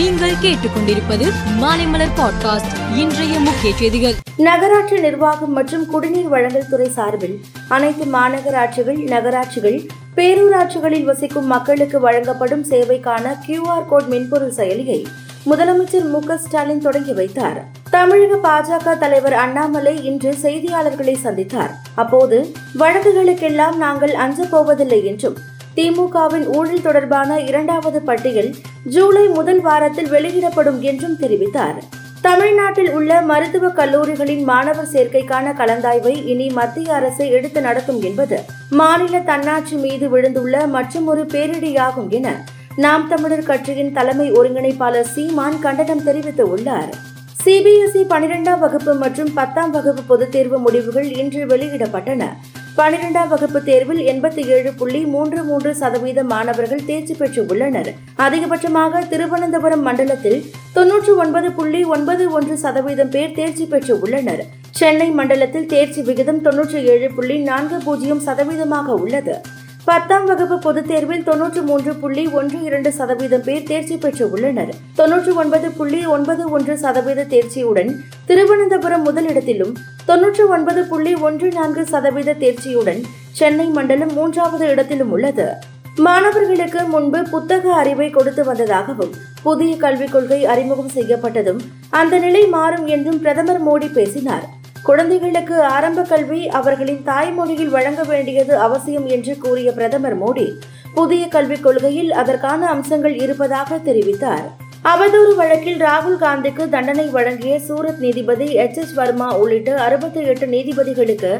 நீங்கள் கேட்டுக்கொண்டிருப்பது மாலைமலர் பாட்காஸ்ட். இன்றைய முக்கிய செய்திகள். நகராட்சி நிர்வாகம் மற்றும் குடிநீர் வழங்கல் துறை சார்பில் அனைத்து மாநகராட்சிகள் நகராட்சிகள் பேரூராட்சிகளில் வசிக்கும் மக்களுக்கு வழங்கப்படும் சேவைக்கான கியூஆர் கோட் மென்பொருள் செயலியை முதலமைச்சர் மு ஸ்டாலின் தொடங்கி வைத்தார். தமிழக பாஜக தலைவர் அண்ணாமலை இன்று செய்தியாளர்களை சந்தித்தார். அப்போது வழக்குகளுக்கெல்லாம் நாங்கள் அஞ்சப் போவதில்லை என்றும் திமுகவின் ஊழல் தொடர்பான இரண்டாவது பட்டியல் ஜூலை முதல் வாரத்தில் வெளியிடப்படும் என்றும் தெரிவித்தார். தமிழ்நாட்டில் உள்ள மருத்துவக் கல்லூரிகளின் மாணவர் சேர்க்கைக்கான கலந்தாய்வை இனி மத்திய அரசு எடுத்து நடத்தும் என்பது மாநில தன்னாட்சி மீது விழுந்துள்ள மற்றொரு பேரிடியாகும் என நாம் தமிழர் கட்சியின் தலைமை ஒருங்கிணைப்பாளர் சீமான் கண்டனம் தெரிவித்துள்ளார் சிபிஎஸ்இ பனிரெண்டாம் வகுப்பு மற்றும் பத்தாம் வகுப்பு பொதுத் தேர்வு முடிவுகள் இன்று வெளியிடப்பட்டன. பனிரெண்டாம் வகுப்பு தேர்வில் எண்பத்தி ஏழு புள்ளி மூன்று மூன்று சதவீத மாணவர்கள் தேர்ச்சி பெற்று உள்ளனர் அதிகபட்சமாக திருவனந்தபுரம் மண்டலத்தில் தொன்னூற்று ஒன்பது புள்ளி ஒன்பது ஒன்று சதவீதம் பேர் தேர்ச்சி பெற்று உள்ளனர் சென்னை மண்டலத்தில் தேர்ச்சி விகிதம் தொன்னூற்றி ஏழு புள்ளி நான்கு பூஜ்ஜியம் சதவீதமாக உள்ளது. பத்தாம் வகுப்பு பொதுத் தேர்வில் தொன்னூற்று மூன்று புள்ளி ஒன்று இரண்டு சதவீதம் பேர் தேர்ச்சி பெற்று உள்ளனர். தொன்னூற்று ஒன்பது புள்ளி ஒன்பது ஒன்று சதவீத தேர்ச்சியுடன் திருவனந்தபுரம் முதலிடத்திலும் தொன்னூற்று ஒன்பது புள்ளி ஒன்று நான்கு சதவீத தேர்ச்சியுடன் சென்னை மண்டலம் மூன்றாவது இடத்திலும் உள்ளது. மாணவர்களுக்கு முன்பு புத்தக அறிவை கொடுத்து வந்ததாகவும் புதிய கல்விக் கொள்கை அறிமுகம் செய்யப்பட்டதும் அந்த நிலை மாறும் என்றும் பிரதமர் மோடி பேசினார். குழந்தைகளுக்கு ஆரம்ப கல்வி அவர்களின் தாய்மொழியில் வழங்க வேண்டியது அவசியம் என்று கூறிய பிரதமர் மோடி புதிய கல்விக் கொள்கையில் அதற்கான அம்சங்கள் இருப்பதாக தெரிவித்தார். அவதூறு வழக்கில் ராகுல் காந்திக்கு தண்டனை வழங்கிய சூரத் நீதிபதி எச் எஸ் வர்மா உள்ளிட்ட அறுபத்தி எட்டு நீதிபதிகளுக்கு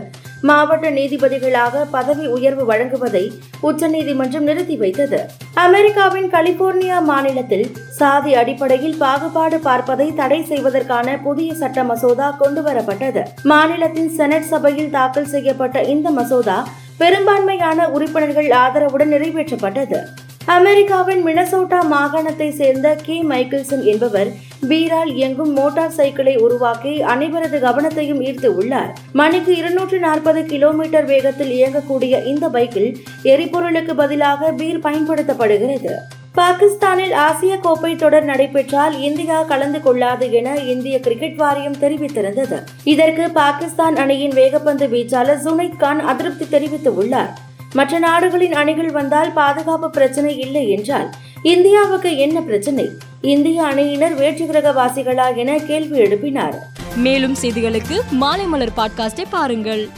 மாவட்ட நீதிபதிகளாக பதவி உயர்வு வழங்குவதை உச்சநீதிமன்றம் நிறுத்தி வைத்தது. அமெரிக்காவின் கலிபோர்னியா மாநிலத்தில் சாதி அடிப்படையில் பாகுபாடு பார்ப்பதை தடை செய்வதற்கான புதிய சட்ட மசோதா கொண்டுவரப்பட்டது. மாநிலத்தின் செனட் சபையில் தாக்கல் செய்யப்பட்ட இந்த மசோதா பெரும்பான்மையான உறுப்பினர்கள் ஆதரவுடன் நிறைவேற்றப்பட்டது. அமெரிக்காவின் மினசோட்டா மாகாணத்தை சேர்ந்த கே மைக்கேல்சன் என்பவர் பீரால் இயங்கும் மோட்டார் சைக்கிளை உருவாக்கி அனைவரது கவனத்தையும் ஈர்த்து உள்ளார். மணிக்கு இருநூற்று நாற்பது கிலோமீட்டர் வேகத்தில் இயங்கக்கூடிய இந்த பைக்கில் எரிபொருளுக்கு பதிலாக பீர் பயன்படுத்தப்படுகிறது. பாகிஸ்தானில் ஆசிய கோப்பை தொடர் நடைபெற்றால் இந்தியா கலந்து கொள்ளாது என இந்திய கிரிக்கெட் வாரியம் தெரிவித்திருந்தது. இதற்கு பாகிஸ்தான் அணியின் வேகப்பந்து வீச்சாளர் ஜுனைத் கான் அதிருப்தி தெரிவித்துள்ளார் மற்ற நாடுகளின் அணிகள் வந்தால் பாதுகாப்பு பிரச்சனை இல்லை என்றால் இந்தியாவுக்கு என்ன பிரச்சனை? இந்திய அணியினர் வேற்று கிரகவாசிகளா என கேள்வி எழுப்பினார். மேலும் செய்திகளுக்கு மாலை மலர் பாட்காஸ்டை பாருங்கள்.